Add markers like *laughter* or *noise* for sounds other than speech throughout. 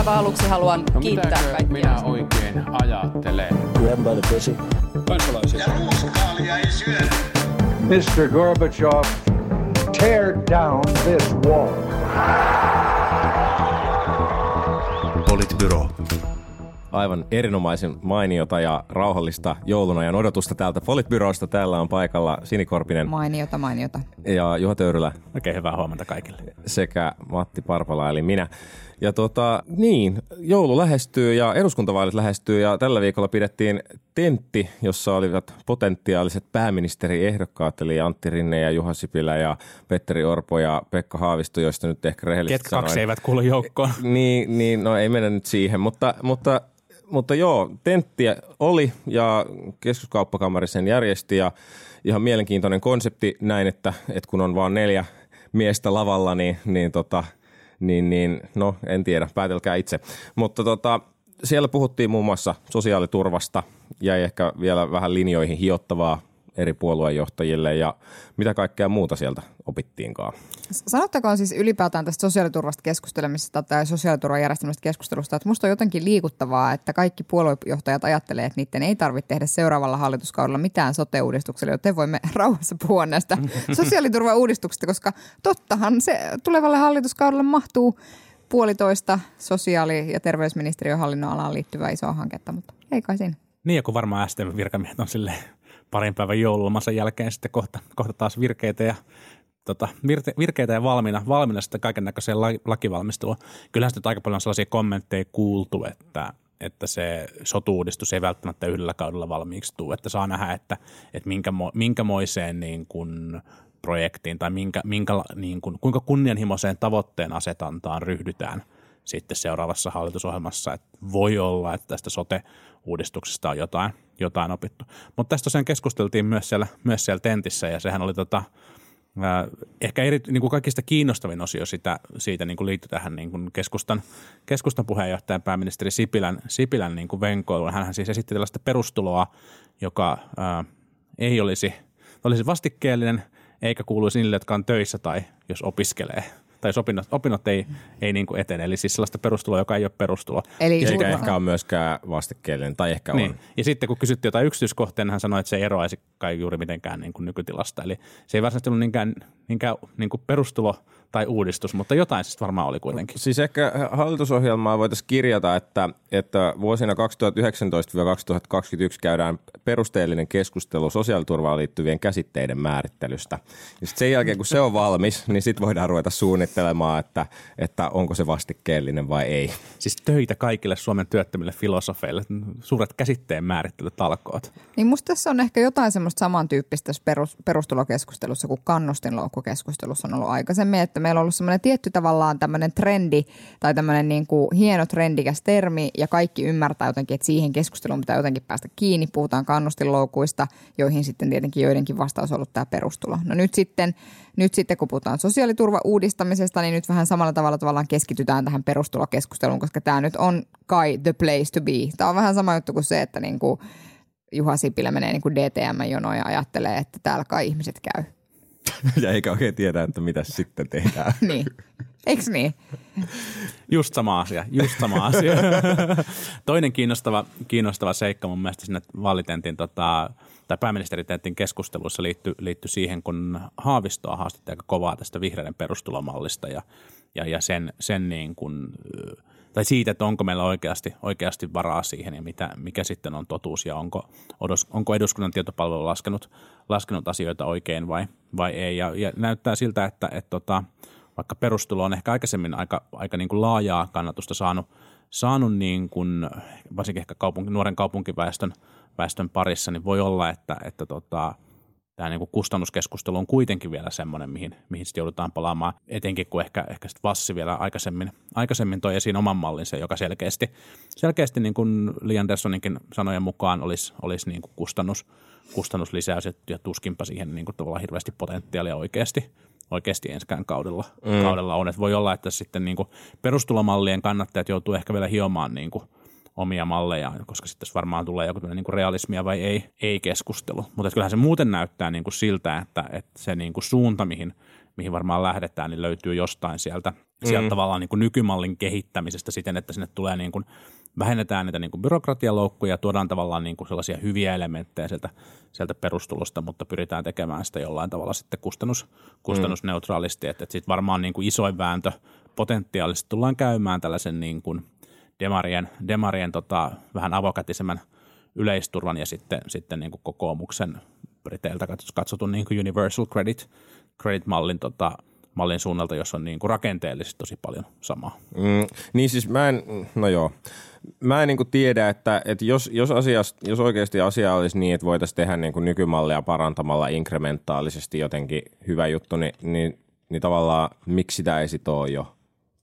aivan aluksi haluan No kiittää kaikkia. minä oikein ajattelen? Grab by the pussy. Kansalaisia. Ja ruuskaalia ei syödä. Mr. Gorbachev, tear down this wall. Politbyro. Aivan erinomaisen mainiota ja rauhallista joulunajan odotusta täältä Politbyrosta. Täällä on paikalla Sini Korpinen Mainiota, mainiota. ja Juha Töyrylä Oikein hyvää huomenta kaikille. sekä Matti Parpala eli minä. Ja tota, niin, joulu lähestyy ja eduskuntavaalit lähestyy ja tällä viikolla pidettiin tentti, jossa olivat potentiaaliset pääministeriehdokkaat, eli Antti Rinne ja Juha Sipilä ja Petteri Orpo ja Pekka Haavisto, joista nyt ehkä rehellisesti Ketkä kaksi eivät kuulu joukkoon? niin, niin, no ei mennä nyt siihen, mutta, mutta, mutta joo, tenttiä oli ja keskuskauppakamari sen järjesti ja ihan mielenkiintoinen konsepti näin, että, että kun on vain neljä miestä lavalla, niin, niin, tota, niin, niin no en tiedä, päätelkää itse. Mutta tota, siellä puhuttiin muun muassa sosiaaliturvasta ja ehkä vielä vähän linjoihin hiottavaa eri puoluejohtajille ja mitä kaikkea muuta sieltä opittiinkaan. Sanottakoon siis ylipäätään tästä sosiaaliturvasta keskustelemisesta tai sosiaaliturvajärjestelmästä keskustelusta, että musta on jotenkin liikuttavaa, että kaikki puoluejohtajat ajattelee, että niiden ei tarvitse tehdä seuraavalla hallituskaudella mitään sote-uudistukselle, joten voimme *laughs* rauhassa puhua näistä *laughs* sosiaaliturvauudistuksista, koska tottahan se tulevalle hallituskaudelle mahtuu puolitoista sosiaali- ja terveysministeriön hallinnon alaan liittyvää isoa hanketta, mutta ei kai siinä. Niin, ja kun varmaan STM virkamiehet on sille parin päivän joululomansa jälkeen sitten kohta, kohta taas virkeitä ja tota, virte, virkeitä ja valmiina, valmiina sitten kaiken näköiseen lakivalmisteluun. Kyllähän sitten aika paljon on sellaisia kommentteja kuultu, että, että se sotuudistus ei välttämättä yhdellä kaudella valmiiksi tule, että saa nähdä, että, että minkä, minkämoiseen niin kuin projektiin tai minkä, minkä, niin kuin, kuinka kunnianhimoiseen tavoitteen asetantaan ryhdytään sitten seuraavassa hallitusohjelmassa. Että voi olla, että tästä sote-uudistuksesta on jotain, jotain opittu. Mutta tästä tosiaan keskusteltiin myös siellä, myös siellä tentissä ja sehän oli tota, ehkä eri, niin kuin kaikista kiinnostavin osio sitä, siitä niin kuin liittyi tähän niin kuin keskustan, keskustan puheenjohtajan pääministeri Sipilän, Sipilän niin kuin venkoiluun. Hän siis esitti tällaista perustuloa, joka ää, ei olisi, olisi vastikkeellinen eikä kuuluisi niille, jotka on töissä tai jos opiskelee tai jos opinnot, opinnot ei, ei niin kuin etene. Eli siis sellaista perustuloa, joka ei ole perustulo. Eli Eikä ehkä ole myöskään vastikkeellinen, tai ehkä Niin. on. Ja sitten kun kysyttiin jotain yksityiskohtia, niin hän sanoi, että se ei eroaisi kai juuri mitenkään niin kuin nykytilasta. Eli se ei varsinaisesti ollut niinkään, niinkään niin kuin perustulo tai uudistus, mutta jotain se sitten varmaan oli kuitenkin. Siis ehkä hallitusohjelmaa voitaisiin kirjata, että, että vuosina 2019-2021 käydään perusteellinen keskustelu sosiaaliturvaan liittyvien käsitteiden määrittelystä. Ja sit sen jälkeen, kun se on valmis, niin sitten voidaan ruveta suunnittelemaan, että, että onko se vastikkeellinen vai ei. Siis töitä kaikille Suomen työttömille filosofeille, suuret käsitteen määrittelytalkoot. Niin musta tässä on ehkä jotain semmoista samantyyppistä tässä perus, perustulokeskustelussa kuin kannustinloukkukeskustelussa on ollut aikaisemmin, että meillä on ollut semmoinen tietty tavallaan tämmöinen trendi tai tämmöinen niin kuin hieno trendikäs termi ja kaikki ymmärtää jotenkin, että siihen keskusteluun pitää jotenkin päästä kiinni. Puhutaan kannustinloukuista, joihin sitten tietenkin joidenkin vastaus on ollut tämä perustulo. No nyt sitten, nyt sitten kun puhutaan sosiaaliturvan uudistamisesta, niin nyt vähän samalla tavalla tavallaan keskitytään tähän perustulokeskusteluun, koska tämä nyt on kai the place to be. Tämä on vähän sama juttu kuin se, että niin kuin Juha Sipilä menee niin kuin DTM-jonoon ja ajattelee, että täällä kai ihmiset käy. *laughs* Ja eikä oikein tiedä, että mitä sitten tehdään. *laughs* Niin. Eiks niin? Just sama asia, just sama *laughs* asia. Toinen kiinnostava, kiinnostava seikka mun mielestä sinne vaalitentin tota, tai pääministeritentin keskustelussa liittyi, liittyi siihen, kun Haavistoa haastettiin aika kovaa tästä vihreiden perustulomallista ja, ja, ja sen, sen niin kuin, tai siitä, että onko meillä oikeasti, oikeasti varaa siihen ja mitä, mikä sitten on totuus ja onko, onko eduskunnan tietopalvelu laskenut, laskenut asioita oikein vai, vai ei. Ja, ja näyttää siltä, että, että tota, vaikka perustulo on ehkä aikaisemmin aika, aika niin kuin laajaa kannatusta saanut, saanut niin kuin, varsinkin ehkä kaupunki, nuoren kaupunkiväestön väestön parissa, niin voi olla, että, että tota, tämä niin kuin kustannuskeskustelu on kuitenkin vielä semmoinen, mihin, mihin sitten joudutaan palaamaan, etenkin kun ehkä, ehkä sit Vassi vielä aikaisemmin, aikaisemmin toi esiin oman mallinsa, joka selkeästi, selkeästi niin kuin Li Anderssoninkin sanojen mukaan olisi, olisi niin kuin kustannus, kustannuslisäys ja tuskinpa siihen niin kuin tavallaan hirveästi potentiaalia oikeasti, oikeasti ensikään kaudella, mm. kaudella on. Että voi olla, että sitten niin kuin perustulomallien kannattajat joutuu ehkä vielä hiomaan niin kuin omia malleja, koska sitten varmaan tulee joku niin kuin realismia vai ei, ei keskustelu. Mutta kyllähän se muuten näyttää niin kuin siltä, että, että se niin kuin suunta, mihin, mihin varmaan lähdetään, niin löytyy jostain sieltä, sieltä tavallaan niin kuin nykymallin kehittämisestä siten, että sinne tulee niin kuin, vähennetään niitä niin kuin byrokratialoukkuja, tuodaan tavallaan niin kuin sellaisia hyviä elementtejä sieltä, sieltä perustulosta, mutta pyritään tekemään sitä jollain tavalla sitten kustannus, kustannusneutraalisti, että, että sitten varmaan niin kuin isoin vääntö potentiaalisesti tullaan käymään tällaisen niin kuin demarien, demarien tota, vähän avokätisemmän yleisturvan ja sitten, sitten niin kuin kokoomuksen Briteiltä katsotun niin kuin universal credit, credit-mallin tota, mallin suunnalta, jossa on niin kuin rakenteellisesti tosi paljon samaa. Mm, niin siis mä en, no joo, mä en niin kuin tiedä, että, että jos, jos, asias, jos oikeasti asia olisi niin, että voitaisiin tehdä niin kuin nykymallia parantamalla inkrementaalisesti jotenkin hyvä juttu, niin, niin, niin tavallaan miksi sitä ei sit ole jo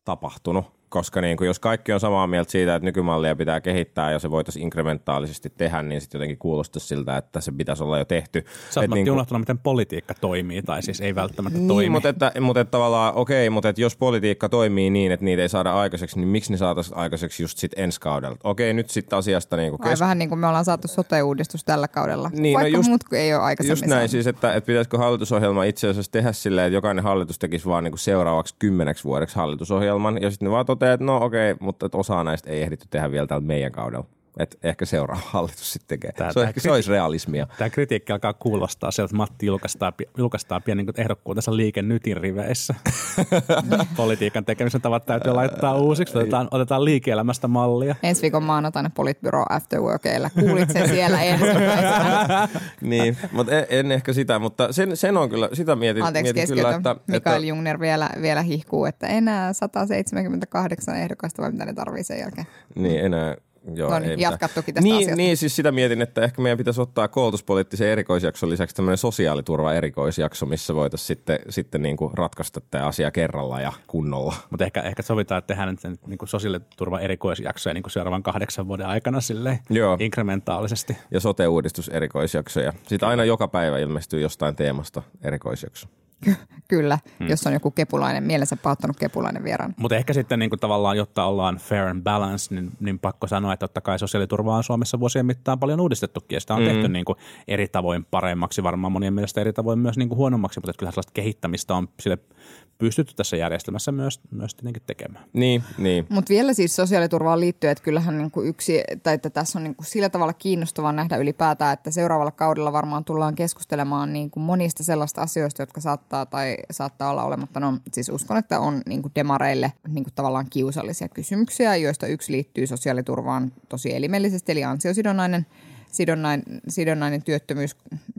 tapahtunut? Koska niin kuin jos kaikki on samaa mieltä siitä, että nykymallia pitää kehittää ja se voitaisiin inkrementaalisesti tehdä, niin sitten jotenkin kuulostaa siltä, että se pitäisi olla jo tehty. Sä oot niin kuin... unohtanut, miten politiikka toimii, tai siis ei välttämättä niin, toimi. Mutta, että, mutta että tavallaan, okei, mutta että jos politiikka toimii niin, että niitä ei saada aikaiseksi, niin miksi ne saataisiin aikaiseksi just sitten ensi kaudella? Okei, nyt sitten asiasta niin kuin kes... vähän niin kuin me ollaan saatu sote-uudistus tällä kaudella, niin, no vaikka no just, muut ei ole aikaisemmin Just näin saanut. siis, että, että pitäisikö hallitusohjelma itse asiassa tehdä silleen, että jokainen hallitus tekisi vaan niin kuin seuraavaksi kymmeneksi vuodeksi hallitusohjelman, ja sitten ne vaan toteaa, että no okei, mutta että osa näistä ei ehditty tehdä vielä tällä meidän kaudella. Et ehkä seuraava *laughs* hallitus sitten tekee. Tää, se, on ehkä, kriti- se olisi realismia. Tämä kritiikki alkaa kuulostaa sieltä, että Matti julkaistaan, julkaistaan pieni niin ehdokkuutensa liike nytin riveissä. *laughs* Politiikan tekemisen tavat täytyy laittaa uusiksi. Otetaan, otetaan liike-elämästä mallia. Ensi viikon maanantaina Politbyro Afterworkeilla. Kuulit sen siellä ensimmäisenä. *laughs* niin, mutta en, en, ehkä sitä, mutta sen, sen on kyllä, sitä mietin, Anteeksi, mietin kyllä, että... Mikael että, Jungner vielä, vielä hihkuu, että enää 178 ehdokasta vai mitä ne tarvii sen jälkeen. Niin, enää Joo, no niin, jatka toki tästä niin, asiasta. Niin, siis sitä mietin, että ehkä meidän pitäisi ottaa koulutuspoliittisen erikoisjakson lisäksi tämmöinen sosiaaliturva erikoisjakso, missä voitaisiin sitten, sitten niin kuin ratkaista tämä asia kerralla ja kunnolla. Mutta ehkä, ehkä sovitaan, että tehdään nyt niin kuin sosiaaliturva erikoisjaksoja niin kuin seuraavan kahdeksan vuoden aikana silleen Joo. inkrementaalisesti. Ja sote-uudistus erikoisjaksoja. Sitten aina joka päivä ilmestyy jostain teemasta erikoisjakso. *laughs* Kyllä, hmm. jos on joku kepulainen, mielensä pahoittanut kepulainen vieraan. Mutta ehkä sitten niin kuin tavallaan, jotta ollaan fair and balance, niin, niin pakko sanoa, että totta kai sosiaaliturvaa on Suomessa vuosien mittaan paljon uudistettukin, ja sitä on hmm. tehty niin kuin eri tavoin paremmaksi, varmaan monien mielestä eri tavoin myös niin kuin huonommaksi, mutta kyllä sellaista kehittämistä on sille pystytty tässä järjestelmässä myös, myös tietenkin tekemään. Niin, niin. Mutta vielä siis sosiaaliturvaan liittyen, että kyllähän niin kuin yksi, tai että tässä on niin kuin sillä tavalla kiinnostavaa nähdä ylipäätään, että seuraavalla kaudella varmaan tullaan keskustelemaan niin kuin monista sellaista asioista, jotka saattaa tai saattaa olla olematta. No, siis uskon, että on niin kuin demareille niin kuin tavallaan kiusallisia kysymyksiä, joista yksi liittyy sosiaaliturvaan tosi elimellisesti, eli ansiosidonnainen – sidonnainen, sidonnainen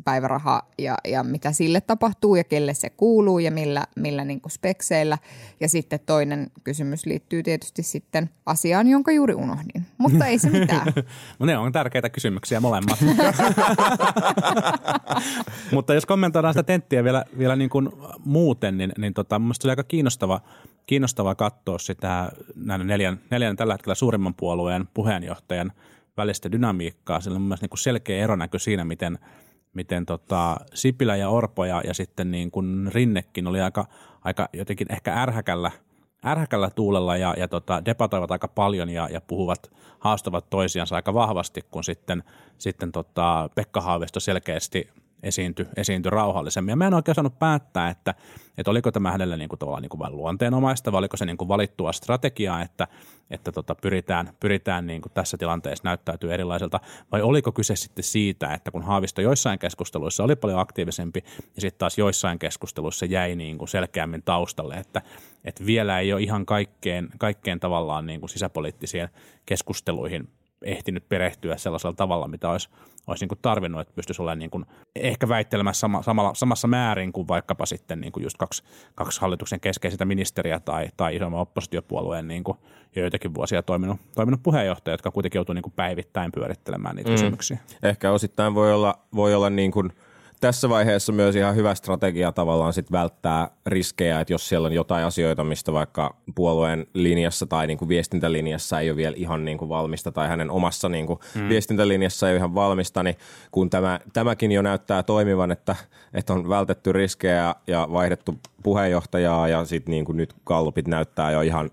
työttömyyspäiväraha ja, ja mitä sille tapahtuu ja kelle se kuuluu ja millä, millä niin kuin spekseillä. Ja sitten toinen kysymys liittyy tietysti sitten asiaan, jonka juuri unohdin, mutta ei se mitään. *laughs* no ne on tärkeitä kysymyksiä molemmat. *laughs* mutta jos kommentoidaan sitä tenttiä vielä, vielä niin kuin muuten, niin, niin tota, mun oli aika kiinnostava, kiinnostava katsoa sitä näiden neljän, neljän tällä hetkellä suurimman puolueen puheenjohtajan – välistä dynamiikkaa. Sillä on mun niin selkeä ero näkyy siinä, miten, miten tota Sipilä ja Orpo ja, ja sitten niin kuin Rinnekin oli aika, aika jotenkin ehkä ärhäkällä, ärhäkällä tuulella ja, ja tota, debatoivat aika paljon ja, ja puhuvat, haastavat toisiansa aika vahvasti, kun sitten, sitten tota Pekka Haavisto selkeästi esiintyi, esiintyi rauhallisemmin. Ja mä en oikein saanut päättää, että, että oliko tämä hänelle niin kuin niin kuin vain luonteenomaista vai oliko se niin kuin valittua strategiaa, että, että tota pyritään, pyritään niin kuin tässä tilanteessa näyttäytyy erilaiselta vai oliko kyse sitten siitä, että kun Haavisto joissain keskusteluissa oli paljon aktiivisempi ja sitten taas joissain keskusteluissa jäi niin kuin selkeämmin taustalle, että, että vielä ei ole ihan kaikkeen, kaikkeen tavallaan niin kuin sisäpoliittisiin keskusteluihin ehtinyt perehtyä sellaisella tavalla, mitä olisi, olisi niin kuin tarvinnut, että pystyisi olemaan niin kuin ehkä väittelemässä sama, samalla, samassa määrin kuin vaikkapa sitten niin kuin just kaksi, kaksi hallituksen keskeistä ministeriä tai, tai isomman oppositiopuolueen niin kuin jo joitakin vuosia toiminut, toiminut puheenjohtaja, jotka kuitenkin joutuu niin kuin päivittäin pyörittelemään niitä mm. kysymyksiä. Ehkä osittain voi olla, voi olla niin kuin – tässä vaiheessa myös ihan hyvä strategia tavallaan sit välttää riskejä, että jos siellä on jotain asioita, mistä vaikka puolueen linjassa tai niin kuin viestintälinjassa ei ole vielä ihan niin kuin valmista tai hänen omassa niin kuin mm. viestintälinjassa ei ole ihan valmista, niin kun tämä, tämäkin jo näyttää toimivan, että, että on vältetty riskejä ja vaihdettu puheenjohtajaa ja sitten niin kuin nyt kallupit näyttää jo ihan,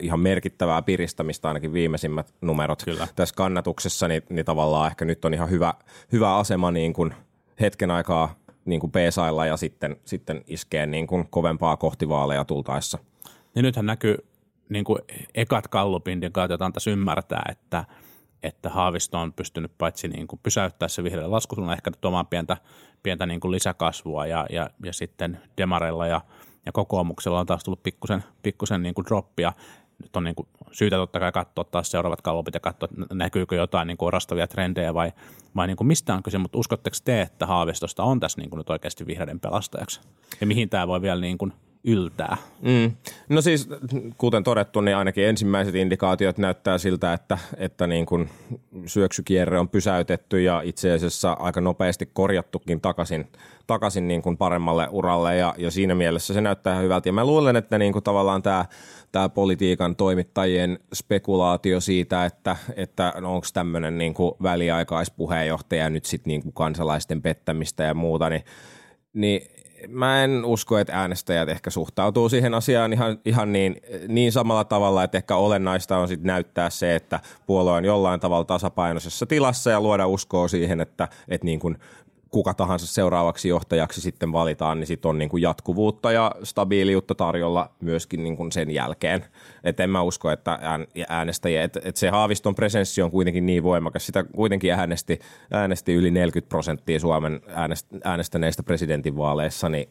ihan merkittävää piristämistä, ainakin viimeisimmät numerot Kyllä. tässä kannatuksessa, niin, niin tavallaan ehkä nyt on ihan hyvä, hyvä asema niin kuin – hetken aikaa niin kuin peesailla ja sitten, sitten iskee niin kuin kovempaa kohti vaaleja tultaessa. Niin nythän näkyy niin kuin ekat kallupindikaatiot antaisi ymmärtää, että, että Haavisto on pystynyt paitsi niin kuin pysäyttää se vihreä laskusuunnan, ehkä tuomaan pientä, pientä niin kuin lisäkasvua ja, ja, ja sitten Demareilla ja, ja kokoomuksella on taas tullut pikkusen, pikkusen niin kuin droppia. Nyt on niin kuin syytä totta kai katsoa taas seuraavat kallupit ja katsoa, näkyykö jotain niin kuin orastavia trendejä vai, vai niin kuin mistä on kyse, mutta uskotteko te, että Haavistosta on tässä niin kuin nyt oikeasti vihreiden pelastajaksi? Ja mihin tämä voi vielä niin kuin yltää? Mm. No siis, kuten todettu, niin ainakin ensimmäiset indikaatiot näyttää siltä, että, että niin kuin syöksykierre on pysäytetty ja itse asiassa aika nopeasti korjattukin takaisin, takaisin niin kuin paremmalle uralle ja, ja siinä mielessä se näyttää hyvältä. Ja mä luulen, että niin kuin tavallaan tämä tämä politiikan toimittajien spekulaatio siitä, että, että no onko tämmöinen niin kuin väliaikaispuheenjohtaja nyt sitten niin kuin kansalaisten pettämistä ja muuta, niin, niin mä en usko, että äänestäjät ehkä suhtautuu siihen asiaan ihan, ihan niin, niin samalla tavalla, että ehkä olennaista on sitten näyttää se, että puolue on jollain tavalla tasapainoisessa tilassa ja luoda uskoa siihen, että, että niin kuin kuka tahansa seuraavaksi johtajaksi sitten valitaan, niin sitten on niin kuin jatkuvuutta ja stabiiliutta tarjolla myöskin niin kuin sen jälkeen. Et en mä usko, että äänestäjiä, että et se Haaviston presenssi on kuitenkin niin voimakas. Sitä kuitenkin äänesti, äänesti yli 40 prosenttia Suomen äänestäneistä presidentinvaaleissa, niin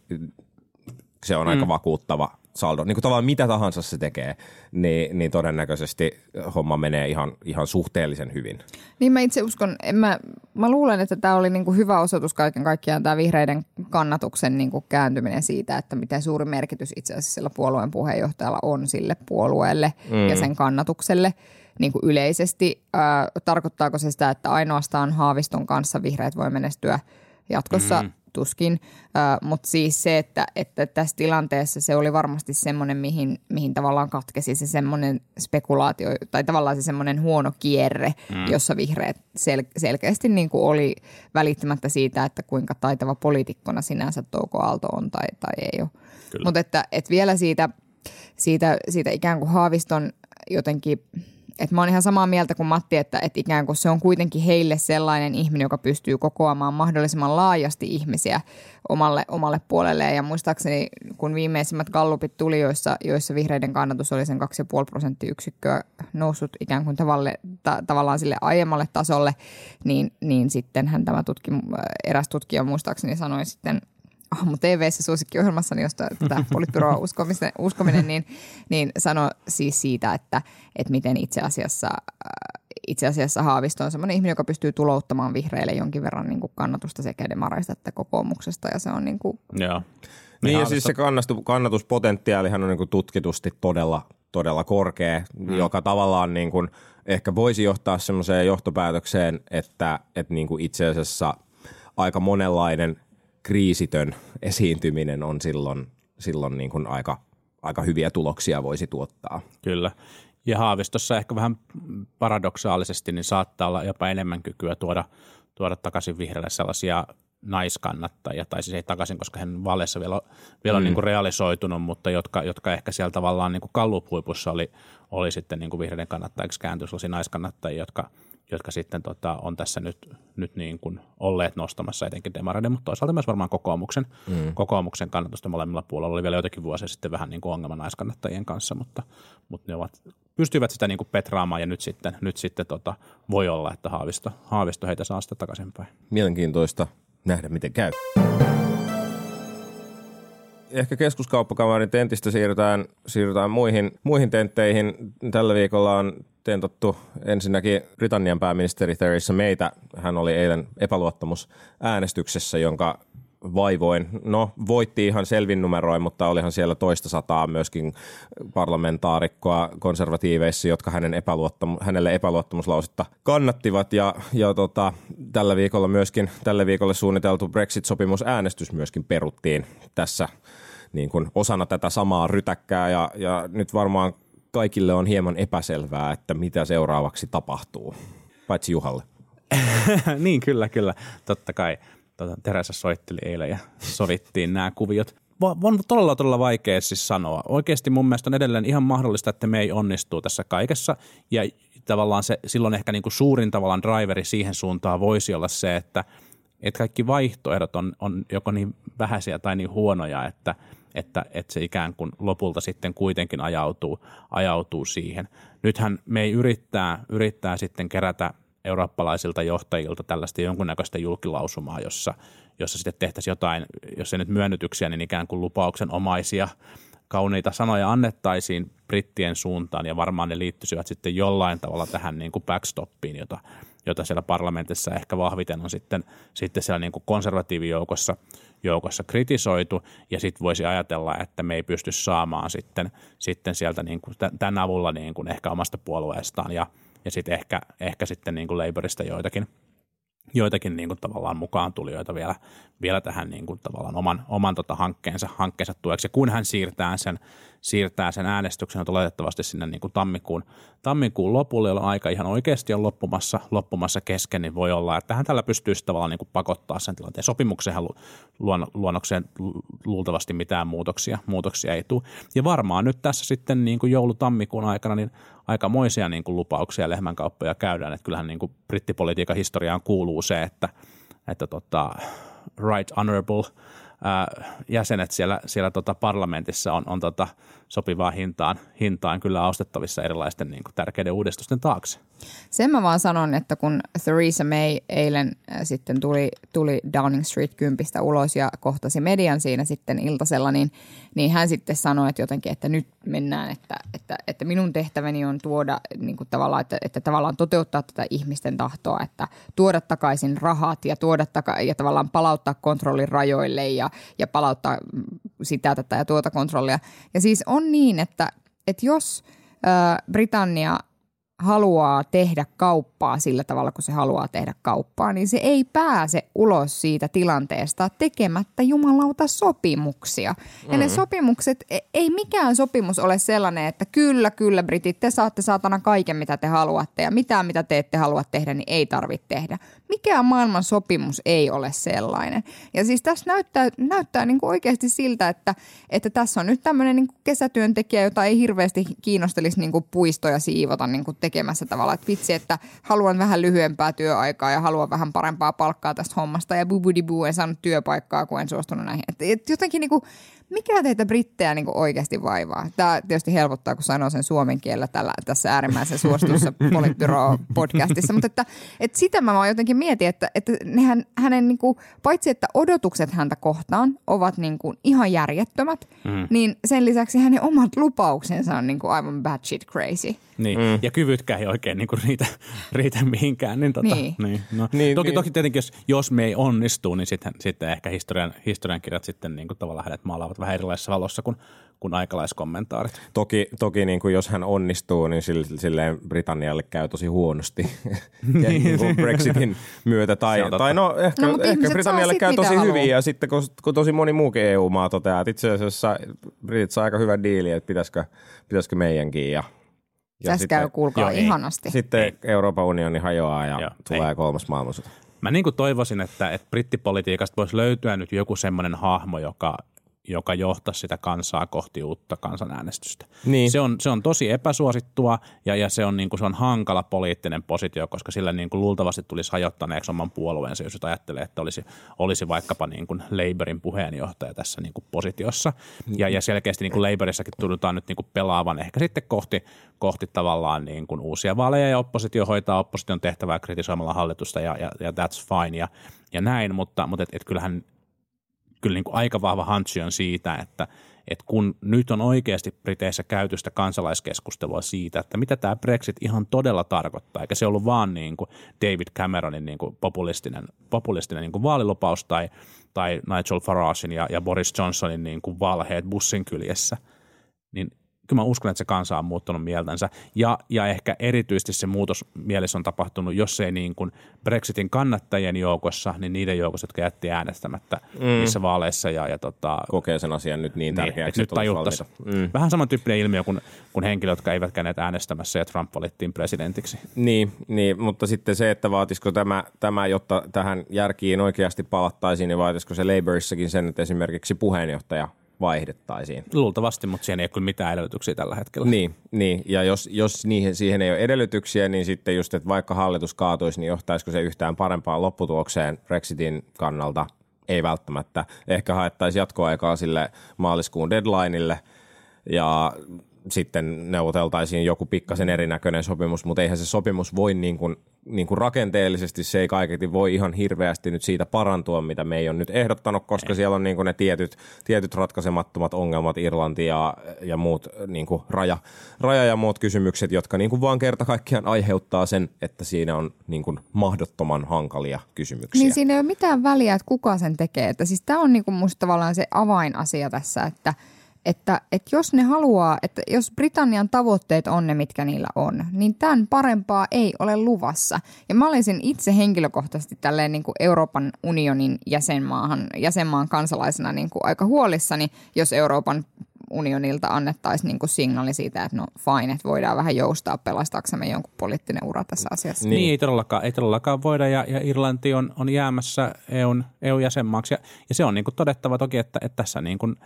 se on mm. aika vakuuttava saldo. Niin kuin tavallaan mitä tahansa se tekee, niin, niin todennäköisesti homma menee ihan, ihan suhteellisen hyvin. Niin mä itse uskon, en mä, mä luulen, että tämä oli niin kuin hyvä osoitus kaiken kaikkiaan tämä vihreiden kannatuksen niin kuin kääntyminen siitä, että miten suuri merkitys itse asiassa sillä puolueen puheenjohtajalla on sille puolueelle mm. ja sen kannatukselle niin kuin yleisesti. Äh, tarkoittaako se sitä, että ainoastaan Haaviston kanssa vihreät voi menestyä jatkossa? Mm tuskin, mutta siis se, että, että tässä tilanteessa se oli varmasti semmoinen, mihin, mihin tavallaan katkesi se semmoinen spekulaatio tai tavallaan se semmoinen huono kierre, mm. jossa vihreät sel- selkeästi niin kuin oli välittämättä siitä, että kuinka taitava poliitikkona sinänsä Touko Aalto on tai, tai ei ole. Mutta että, että vielä siitä, siitä, siitä ikään kuin Haaviston jotenkin – että mä oon ihan samaa mieltä kuin Matti, että, että ikään kuin se on kuitenkin heille sellainen ihminen, joka pystyy kokoamaan mahdollisimman laajasti ihmisiä omalle, omalle puolelle. Ja muistaakseni, kun viimeisimmät gallupit tuli, joissa, joissa vihreiden kannatus oli sen 2,5 prosenttiyksikköä noussut ikään kuin tavalle, ta, tavallaan sille aiemmalle tasolle, niin, niin sittenhän tämä tutki, eräs tutkija muistaakseni sanoi sitten – aamu TV-ssä suosikkiohjelmassani, josta tätä *laughs* politbyroa uskominen, uskominen niin, niin sano siis siitä, että, että miten itse asiassa, äh, itse asiassa Haavisto on sellainen ihminen, joka pystyy tulouttamaan vihreille jonkin verran niin kuin kannatusta sekä demareista että kokoomuksesta ja se on niin kuin... Joo. Niin ja siis se kannatuspotentiaalihan on niin kuin tutkitusti todella, todella korkea, mm. joka tavallaan niin kuin ehkä voisi johtaa semmoiseen johtopäätökseen, että, että niin kuin itse asiassa aika monenlainen kriisitön esiintyminen on silloin, silloin niin kuin aika, aika hyviä tuloksia voisi tuottaa. Kyllä. Ja Haavistossa ehkä vähän paradoksaalisesti niin saattaa olla jopa enemmän kykyä tuoda, tuoda takaisin vihreälle sellaisia naiskannattajia, tai siis ei takaisin, koska hän vaaleissa vielä, vielä mm. on niin kuin realisoitunut, mutta jotka, jotka ehkä siellä tavallaan niin kuin kallupuipussa oli, oli sitten niin kuin vihreiden kannattajiksi kääntyy sellaisia naiskannattajia, jotka – jotka sitten tota, on tässä nyt, nyt niin kuin olleet nostamassa etenkin demareiden, mutta toisaalta myös varmaan kokoomuksen, mm. kokoomuksen kannatusta molemmilla puolella. Oli vielä joitakin vuosia sitten vähän niin kuin ongelma naiskannattajien kanssa, mutta, mutta ne ovat, pystyivät sitä niin kuin petraamaan ja nyt sitten, nyt sitten tota, voi olla, että Haavisto, Haavisto heitä saa sitä takaisinpäin. Mielenkiintoista nähdä, miten käy ehkä keskuskauppakamarin tentistä siirrytään, siirrytään muihin, muihin tentteihin. Tällä viikolla on tentattu ensinnäkin Britannian pääministeri Theresa Maytä. Hän oli eilen epäluottamusäänestyksessä, jonka vaivoin. No, voitti ihan selvin numeroin, mutta olihan siellä toista sataa myöskin parlamentaarikkoa konservatiiveissa, jotka hänen epäluottamu- hänelle epäluottamuslausetta kannattivat. Ja, ja tota, tällä viikolla myöskin, tällä viikolla suunniteltu Brexit-sopimusäänestys myöskin peruttiin tässä niin kuin osana tätä samaa rytäkkää. Ja, ja nyt varmaan kaikille on hieman epäselvää, että mitä seuraavaksi tapahtuu, paitsi Juhalle. *laughs* niin, kyllä, kyllä. Totta kai tota, Teresa soitteli eilen ja sovittiin nämä kuviot. On todella, todella vaikea siis sanoa. Oikeasti mun mielestä on edelleen ihan mahdollista, että me ei onnistuu tässä kaikessa. Ja tavallaan se silloin ehkä niin kuin suurin tavallaan driveri siihen suuntaan voisi olla se, että että kaikki vaihtoehdot on, on joko niin vähäisiä tai niin huonoja, että, että, että se ikään kuin lopulta sitten kuitenkin ajautuu, ajautuu siihen. Nythän me ei yrittää, yrittää sitten kerätä eurooppalaisilta johtajilta tällaista jonkunnäköistä julkilausumaa, jossa, jossa sitten tehtäisiin jotain, jos ei nyt myönnytyksiä, niin ikään kuin lupauksen omaisia kauniita sanoja annettaisiin brittien suuntaan ja varmaan ne liittyisivät sitten jollain tavalla tähän niin kuin backstoppiin, jota, jota siellä parlamentissa ehkä vahviten on sitten, sitten siellä niin kuin konservatiivijoukossa joukossa kritisoitu ja sitten voisi ajatella, että me ei pysty saamaan sitten, sitten sieltä niin kuin tämän avulla niin kuin ehkä omasta puolueestaan ja, ja sitten ehkä, ehkä sitten niin kuin Labourista joitakin – joitakin niin kuin tavallaan mukaan tulijoita vielä, vielä tähän niin kuin tavallaan oman, oman tota hankkeensa, hankkeensa tueksi. Ja kun hän siirtää sen, siirtää sen äänestyksen oletettavasti sinne niin kuin tammikuun, tammikuun lopulle, jolloin aika ihan oikeasti on loppumassa, loppumassa kesken, niin voi olla, että hän tällä pystyisi tavallaan niin kuin pakottaa sen tilanteen. Sopimukseen luon, luonnokseen luultavasti mitään muutoksia, muutoksia ei tule. Ja varmaan nyt tässä sitten niin kuin joulu-tammikuun aikana niin aikamoisia niin kuin lupauksia ja lehmänkauppoja käydään. Että kyllähän niin kuin brittipolitiikan historiaan kuuluu se, että, että tota, right honorable jäsenet siellä, siellä tota parlamentissa on, on tota sopivaa hintaan, hintaan kyllä ostettavissa erilaisten niin kuin tärkeiden uudistusten taakse. Sen mä vaan sanon, että kun Theresa May eilen sitten tuli, tuli Downing Street kympistä ulos ja kohtasi median siinä sitten iltasella, niin, niin hän sitten sanoi, että jotenkin, että nyt mennään, että, että, että minun tehtäväni on tuoda niin kuin tavallaan, että, että tavallaan toteuttaa tätä ihmisten tahtoa, että tuoda takaisin rahat ja tuoda taka- ja tavallaan palauttaa kontrollin rajoille ja, ja palauttaa sitä, tätä ja tuota kontrollia. Ja siis on niin, että, että jos äh, Britannia haluaa tehdä kauppaa sillä tavalla, kun se haluaa tehdä kauppaa, niin se ei pääse ulos siitä tilanteesta tekemättä jumalauta sopimuksia. Mm-hmm. Ja ne mm. sopimukset, e, ei mikään sopimus ole sellainen, että kyllä, kyllä Britit, te saatte saatana kaiken, mitä te haluatte ja mitään, mitä te ette halua tehdä, niin ei tarvitse tehdä. Mikään maailman sopimus ei ole sellainen. Ja siis tässä näyttää, näyttää niin kuin oikeasti siltä, että, että tässä on nyt tämmöinen niin kuin kesätyöntekijä, jota ei hirveästi kiinnostelisi niin kuin puistoja siivota niin kuin tekemässä tavalla, että vitsi, että haluan vähän lyhyempää työaikaa ja haluan vähän parempaa palkkaa tästä hommasta ja bubudibuu en saanut työpaikkaa, kun en suostunut näihin. Et, et jotenkin niin kuin, mikä teitä brittejä niin oikeasti vaivaa? Tämä tietysti helpottaa, kun sanoo sen suomen kielellä tällä, tässä äärimmäisen suostussa *laughs* Politbyro-podcastissa, mutta että, että sitä mä vaan jotenkin mietin, että, että nehän, hänen niin kuin, paitsi että odotukset häntä kohtaan ovat niin kuin ihan järjettömät, mm. niin sen lisäksi hänen omat lupauksensa on niin kuin aivan bad shit crazy. Niin, mm. ja kyvytkään ei oikein niin kuin riitä, riitä mihinkään. Niin, tota, niin. Niin, no, niin, toki, niin. toki tietenkin, jos, jos me ei onnistu, niin sitten, sitten ehkä historian, historiankirjat sitten niin kuin tavallaan hänet maalaavat vähän erilaisessa valossa kuin, kuin aikalaiskommentaarit. Toki, toki niin kuin jos hän onnistuu, niin silleen Britannialle käy tosi huonosti *laughs* ja niin kuin Brexitin myötä. Tai, tai no ehkä, no, ehkä Britannialle käy tosi haluaa. hyvin ja sitten kun, kun tosi moni muukin EU-maa toteaa, että itse asiassa Britit saa aika hyvän diili, että pitäisikö, pitäisikö meidänkin ja ja Tässä sitten, käy kuulkaa joo, ihanasti. Sitten ei. Euroopan unioni hajoaa ja joo, tulee ei. kolmas maailmansota. Mä niin kuin toivoisin, että, että brittipolitiikasta voisi löytyä nyt joku semmoinen hahmo, joka, joka johtaisi sitä kansaa kohti uutta kansanäänestystä. Niin. Se, on, se on tosi epäsuosittua ja, ja se, on, niin kuin, se on hankala poliittinen positio, koska sillä niin kuin luultavasti tulisi hajottaneeksi oman puolueensa, jos ajattelee, että olisi, olisi vaikkapa niin kuin Labourin puheenjohtaja tässä niin kuin positiossa. Ja, ja selkeästi niin kuin Labourissakin tunnutaan nyt niin kuin pelaavan ehkä sitten kohti, kohti tavallaan niin kuin uusia vaaleja ja oppositio hoitaa opposition tehtävää kritisoimalla hallitusta ja, ja, ja that's fine ja, ja näin, mutta, mutta et, et kyllähän kyllä niin kuin aika vahva hunch on siitä, että, että kun nyt on oikeasti Briteissä käytöstä kansalaiskeskustelua siitä, että mitä tämä Brexit ihan todella tarkoittaa, eikä se ollut vaan niin kuin David Cameronin niin kuin populistinen, populistinen niin kuin vaalilupaus tai, tai Nigel Faragein ja, ja Boris Johnsonin niin kuin valheet bussin kyljessä, niin kyllä mä uskon, että se kansa on muuttanut mieltänsä. Ja, ja ehkä erityisesti se muutos mielessä on tapahtunut, jos ei niin kuin Brexitin kannattajien joukossa, niin niiden joukossa, jotka jätti äänestämättä mm. niissä vaaleissa. Ja, ja tota, Kokee sen asian nyt niin tärkeäksi, niin, että nyt mm. Vähän samantyyppinen ilmiö kuin, kuin henkilöt, jotka eivät käyneet äänestämässä ja Trump valittiin presidentiksi. Niin, niin, mutta sitten se, että vaatisiko tämä, tämä, jotta tähän järkiin oikeasti palattaisiin, niin vaatisiko se Labourissakin sen, että esimerkiksi puheenjohtaja – vaihdettaisiin. Luultavasti, mutta siihen ei ole kyllä mitään edellytyksiä tällä hetkellä. Niin, niin. ja jos, jos niihin, siihen ei ole edellytyksiä, niin sitten just, että vaikka hallitus kaatuisi, niin johtaisiko se yhtään parempaan lopputulokseen Brexitin kannalta? Ei välttämättä. Ehkä haettaisiin jatkoaikaa sille maaliskuun deadlineille ja sitten neuvoteltaisiin joku pikkasen erinäköinen sopimus, mutta eihän se sopimus voi niin kuin, niin kuin rakenteellisesti, se ei kaiketi voi ihan hirveästi nyt siitä parantua, mitä me ei ole nyt ehdottanut, koska ei. siellä on niin kuin ne tietyt, tietyt ratkaisemattomat ongelmat, Irlanti ja, ja muut niin kuin raja, raja ja muut kysymykset, jotka niin kuin vaan kerta kaikkiaan aiheuttaa sen, että siinä on niin kuin mahdottoman hankalia kysymyksiä. Niin siinä ei ole mitään väliä, että kuka sen tekee. Että siis tämä on niin kuin musta tavallaan se avainasia tässä, että – että, että jos ne haluaa, että jos Britannian tavoitteet on ne, mitkä niillä on, niin tämän parempaa ei ole luvassa. Ja mä olisin itse henkilökohtaisesti tälleen niin kuin Euroopan unionin jäsenmaahan, jäsenmaan kansalaisena niin kuin aika huolissani, jos Euroopan unionilta annettaisiin niin kuin signaali siitä, että no fine, että voidaan vähän joustaa pelastaaksemme jonkun poliittinen ura tässä asiassa. Niin, niin ei, todellakaan, ei todellakaan voida ja, ja Irlanti on, on jäämässä EU-jäsenmaaksi ja, ja se on niin kuin todettava toki, että, että tässä niin kuin –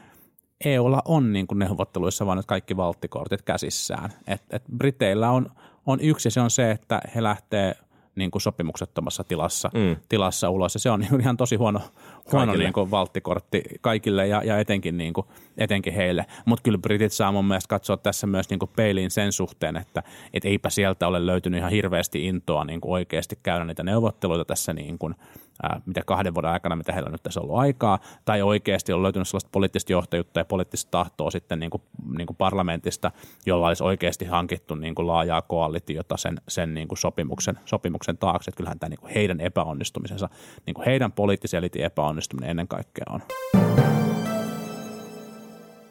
EUlla on niin kuin neuvotteluissa vaan nyt kaikki valttikortit käsissään. Et, et Briteillä on, on yksi se on se, että he lähtee niin kuin sopimuksettomassa tilassa, mm. tilassa ulos. Ja se on niin ihan tosi huono, huono niin kuin valttikortti kaikille ja, ja etenkin, niin kuin, etenkin heille. Mutta kyllä britit saa mun mielestä katsoa tässä myös niin kuin peiliin sen suhteen, että et eipä sieltä ole löytynyt ihan hirveästi intoa niin kuin oikeasti käydä niitä neuvotteluita tässä niin kuin – mitä kahden vuoden aikana, mitä heillä nyt tässä ollut aikaa, tai oikeasti on löytynyt sellaista poliittista johtajuutta ja poliittista tahtoa sitten niin kuin, niin kuin parlamentista, jolla olisi oikeasti hankittu niin kuin laajaa koalitiota sen, sen niin kuin sopimuksen, sopimuksen taakse. Että kyllähän tämä niin kuin heidän epäonnistumisensa, niin kuin heidän poliittisen elitin epäonnistuminen ennen kaikkea on.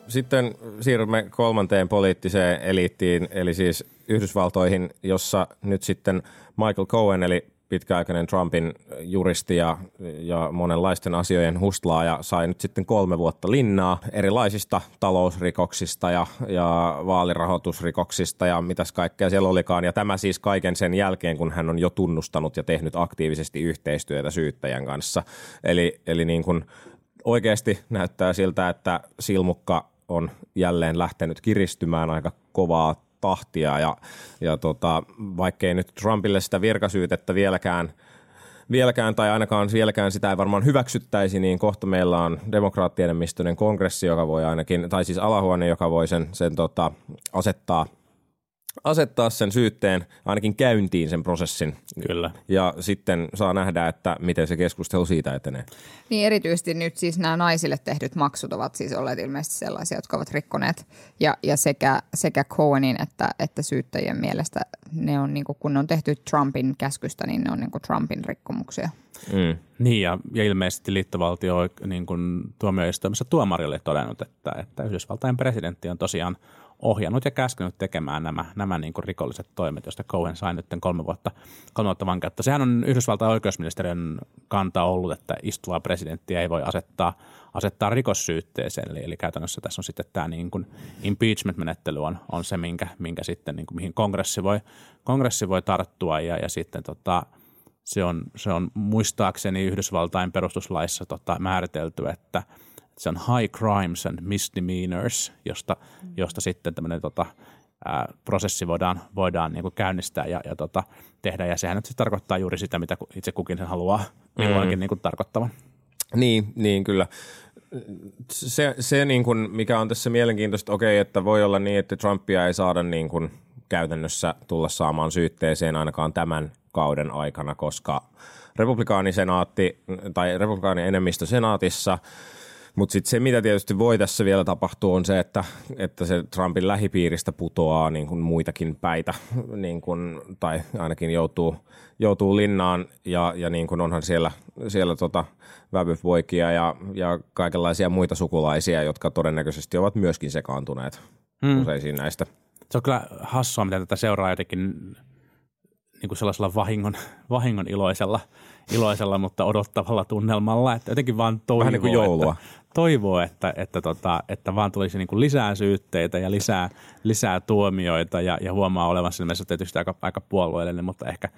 Sitten siirrymme kolmanteen poliittiseen eliittiin, eli siis Yhdysvaltoihin, jossa nyt sitten Michael Cohen, eli pitkäaikainen Trumpin juristi ja, ja monenlaisten asioiden hustlaaja sai nyt sitten kolme vuotta linnaa erilaisista talousrikoksista ja, ja vaalirahoitusrikoksista ja mitäs kaikkea siellä olikaan. Ja tämä siis kaiken sen jälkeen, kun hän on jo tunnustanut ja tehnyt aktiivisesti yhteistyötä syyttäjän kanssa. Eli, eli niin kuin oikeasti näyttää siltä, että silmukka on jälleen lähtenyt kiristymään aika kovaa tahtia ja, ja tota, vaikkei nyt Trumpille sitä virkasyytettä vieläkään vieläkään tai ainakaan vieläkään sitä ei varmaan hyväksyttäisi, niin kohta meillä on demokraattienemmistöinen kongressi, joka voi ainakin, tai siis alahuone, joka voi sen, sen tota, asettaa – asettaa sen syytteen ainakin käyntiin sen prosessin. Kyllä. Ja sitten saa nähdä, että miten se keskustelu siitä etenee. Niin erityisesti nyt siis nämä naisille tehdyt maksut ovat siis olleet ilmeisesti sellaisia, jotka ovat rikkoneet ja, ja sekä, sekä Cohenin että, että syyttäjien mielestä ne on, niin kuin, kun ne on tehty Trumpin käskystä, niin ne on niin kuin Trumpin rikkomuksia. Mm. Niin ja, ja ilmeisesti liittovaltio niin kuin tuomioistuimessa tuomarille todennut, että, että Yhdysvaltain presidentti on tosiaan ohjannut ja käskenyt tekemään nämä, nämä niin kuin rikolliset toimet, joista Cohen sai nyt kolme vuotta, kolme vuotta vankeutta. Sehän on Yhdysvaltain oikeusministeriön kanta ollut, että istuvaa presidenttiä ei voi asettaa, asettaa rikossyytteeseen. Eli, eli käytännössä tässä on sitten tämä niin kuin impeachment-menettely on, on se, minkä, minkä sitten, niin kuin, mihin kongressi voi, kongressi voi tarttua ja, ja sitten tota, se on, se on muistaakseni Yhdysvaltain perustuslaissa tota, määritelty, että – se on high crimes and misdemeanors, josta, josta sitten tämmöinen tota, ää, prosessi voidaan, voidaan niin kuin käynnistää ja, ja tota, tehdä. Ja sehän nyt siis tarkoittaa juuri sitä, mitä itse kukin sen haluaa milloinkin mm. niin kuin tarkoittavan. Niin, niin kyllä. Se, se niin kuin, mikä on tässä mielenkiintoista, okei, että voi olla niin, että Trumpia ei saada niin kuin käytännössä tulla saamaan syytteeseen ainakaan tämän kauden aikana, koska republikaanisenaatti tai republikaani enemmistö senaatissa – mutta sitten se, mitä tietysti voi tässä vielä tapahtua, on se, että, että se Trumpin lähipiiristä putoaa niin kuin muitakin päitä, niin kuin, tai ainakin joutuu, joutuu linnaan, ja, ja niin kuin onhan siellä, siellä tota vävypoikia ja, ja kaikenlaisia muita sukulaisia, jotka todennäköisesti ovat myöskin sekaantuneet hmm. useisiin näistä. Se on kyllä hassua, miten tätä seuraa jotenkin niin kuin sellaisella vahingon, *laughs* vahingon iloisella, iloisella, mutta odottavalla tunnelmalla. Että jotenkin vaan toivoo, Vähän niin kuin joulua. Että, toivoo, että, että, tota, että vaan tulisi niin kuin lisää syytteitä ja lisää, lisää tuomioita ja, ja huomaa olevansa ilmeisesti tietysti aika, aika puolueellinen, mutta ehkä,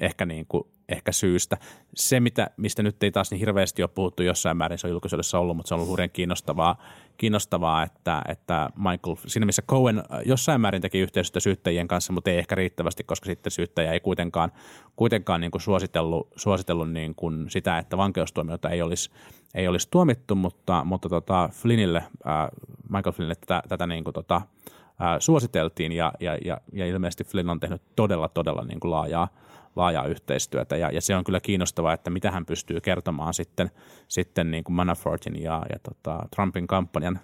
ehkä, niin kuin, ehkä syystä. Se, mitä, mistä nyt ei taas niin hirveästi ole puhuttu jossain määrin, se on julkisuudessa ollut, mutta se on ollut hurjan kiinnostavaa, kiinnostavaa että, että Michael, siinä missä Cohen jossain määrin teki yhteistyötä syyttäjien kanssa, mutta ei ehkä riittävästi, koska sitten syyttäjä ei kuitenkaan, kuitenkaan niin kuin suositellut, suositellut niin kuin sitä, että vankeustuomioita ei olisi, ei olisi tuomittu, mutta, mutta tota Flynnille, äh, Michael Flynnille tätä, tätä niin kuin tota, äh, suositeltiin ja, ja, ja, ja, ilmeisesti Flynn on tehnyt todella, todella niin kuin laajaa, laajaa yhteistyötä ja, ja se on kyllä kiinnostavaa, että mitä hän pystyy kertomaan sitten, sitten niin kuin Manafortin ja, ja tota Trumpin kampanjan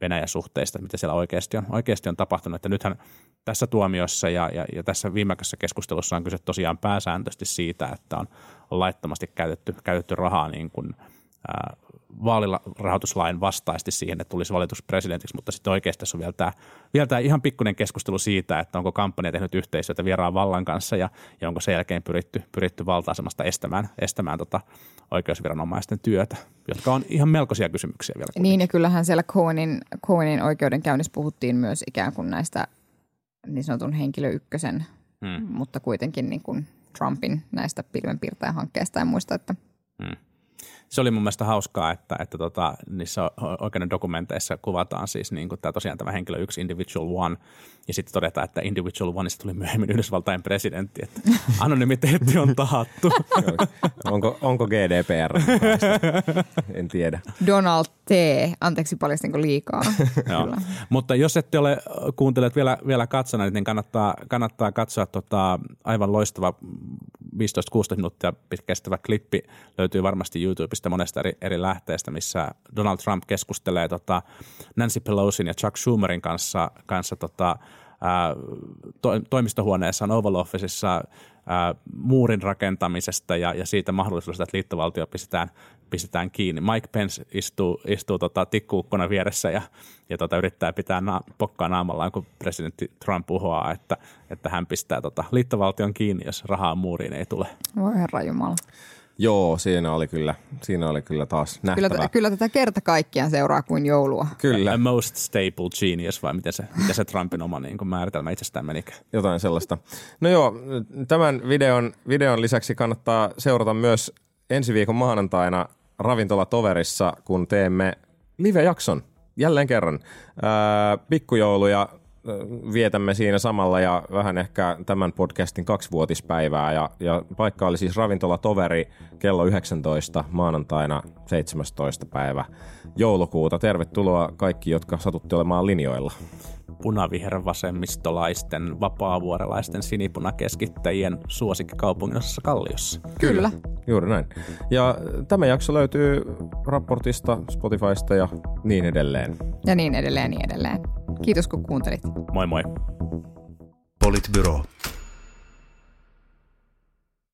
Venäjä-suhteista, mitä siellä oikeasti on, oikeasti on tapahtunut. Että nythän tässä tuomiossa ja, ja, ja tässä viimeisessä keskustelussa on kyse tosiaan pääsääntöisesti siitä, että on, on laittomasti käytetty, käytetty rahaa niin kuin, vaalirahoituslain vastaisesti siihen, että tulisi valituksi presidentiksi, mutta sitten oikeasti tässä on vielä tämä, vielä tämä ihan pikkuinen keskustelu siitä, että onko kampanja tehnyt yhteistyötä vieraan vallan kanssa ja, ja onko sen jälkeen pyritty, pyritty valta-asemasta estämään, estämään tota oikeusviranomaisten työtä, jotka on ihan melkoisia kysymyksiä vielä. Kuitenkin. Niin ja kyllähän siellä Cohenin, Cohenin oikeudenkäynnissä puhuttiin myös ikään kuin näistä niin sanotun henkilö ykkösen, hmm. mutta kuitenkin niin kuin Trumpin näistä pilvenpiirtäjähankkeista en muista, että hmm se oli mun mielestä hauskaa, että, että tota, niissä oikeuden dokumenteissa kuvataan siis niin kuin tämä, tosiaan tämä henkilö yksi individual one, ja sitten todetaan, että individual oneista tuli myöhemmin Yhdysvaltain presidentti, että *laughs* anonymiteetti on tahattu. onko, onko GDPR? En tiedä. Donald T. Anteeksi paljastinko liikaa. *laughs* Joo. Mutta jos ette ole kuuntelijat vielä, vielä katsoneet, niin kannattaa, kannattaa katsoa tota, aivan loistava 15-16 minuuttia kestävä klippi löytyy varmasti YouTubesta monesta eri, eri lähteestä, missä Donald Trump keskustelee tota Nancy Pelosin ja Chuck Schumerin kanssa, kanssa tota, ää, to, toimistohuoneessaan Oval Officeissa muurin rakentamisesta ja, ja siitä mahdollisuudesta, että liittovaltio pistetään, pistetään kiinni. Mike Pence istuu, istuu tota, tikkuukkona vieressä ja, ja tota, yrittää pitää na, pokkaa naamallaan, kun presidentti Trump uhoaa, että, että hän pistää tota, liittovaltion kiinni, jos rahaa muuriin ei tule. Voi herra Jumala. Joo, siinä oli kyllä, siinä oli kyllä taas nähtävää. Kyllä, kyllä tätä kerta kaikkiaan seuraa kuin joulua. Kyllä. A most stable genius, vai miten se, miten se Trumpin oma niin kuin määritelmä itsestään menikään? Jotain sellaista. No joo, tämän videon, videon lisäksi kannattaa seurata myös ensi viikon maanantaina ravintolatoverissa, kun teemme live-jakson jälleen kerran. Ää, pikkujouluja vietämme siinä samalla ja vähän ehkä tämän podcastin kaksivuotispäivää. Ja, ja paikka oli siis ravintola Toveri kello 19 maanantaina 17. päivä joulukuuta. Tervetuloa kaikki, jotka satutte olemaan linjoilla. Punavihervasemmistolaisten, vapaavuorelaisten sinipunakeskittäjien suosikkikaupungissa Kalliossa. Kyllä. Juuri näin. Ja tämä jakso löytyy raportista, Spotifysta ja niin edelleen. Ja niin edelleen, niin edelleen. Kiitos kun kuuntelit. Moi moi. Politbyro.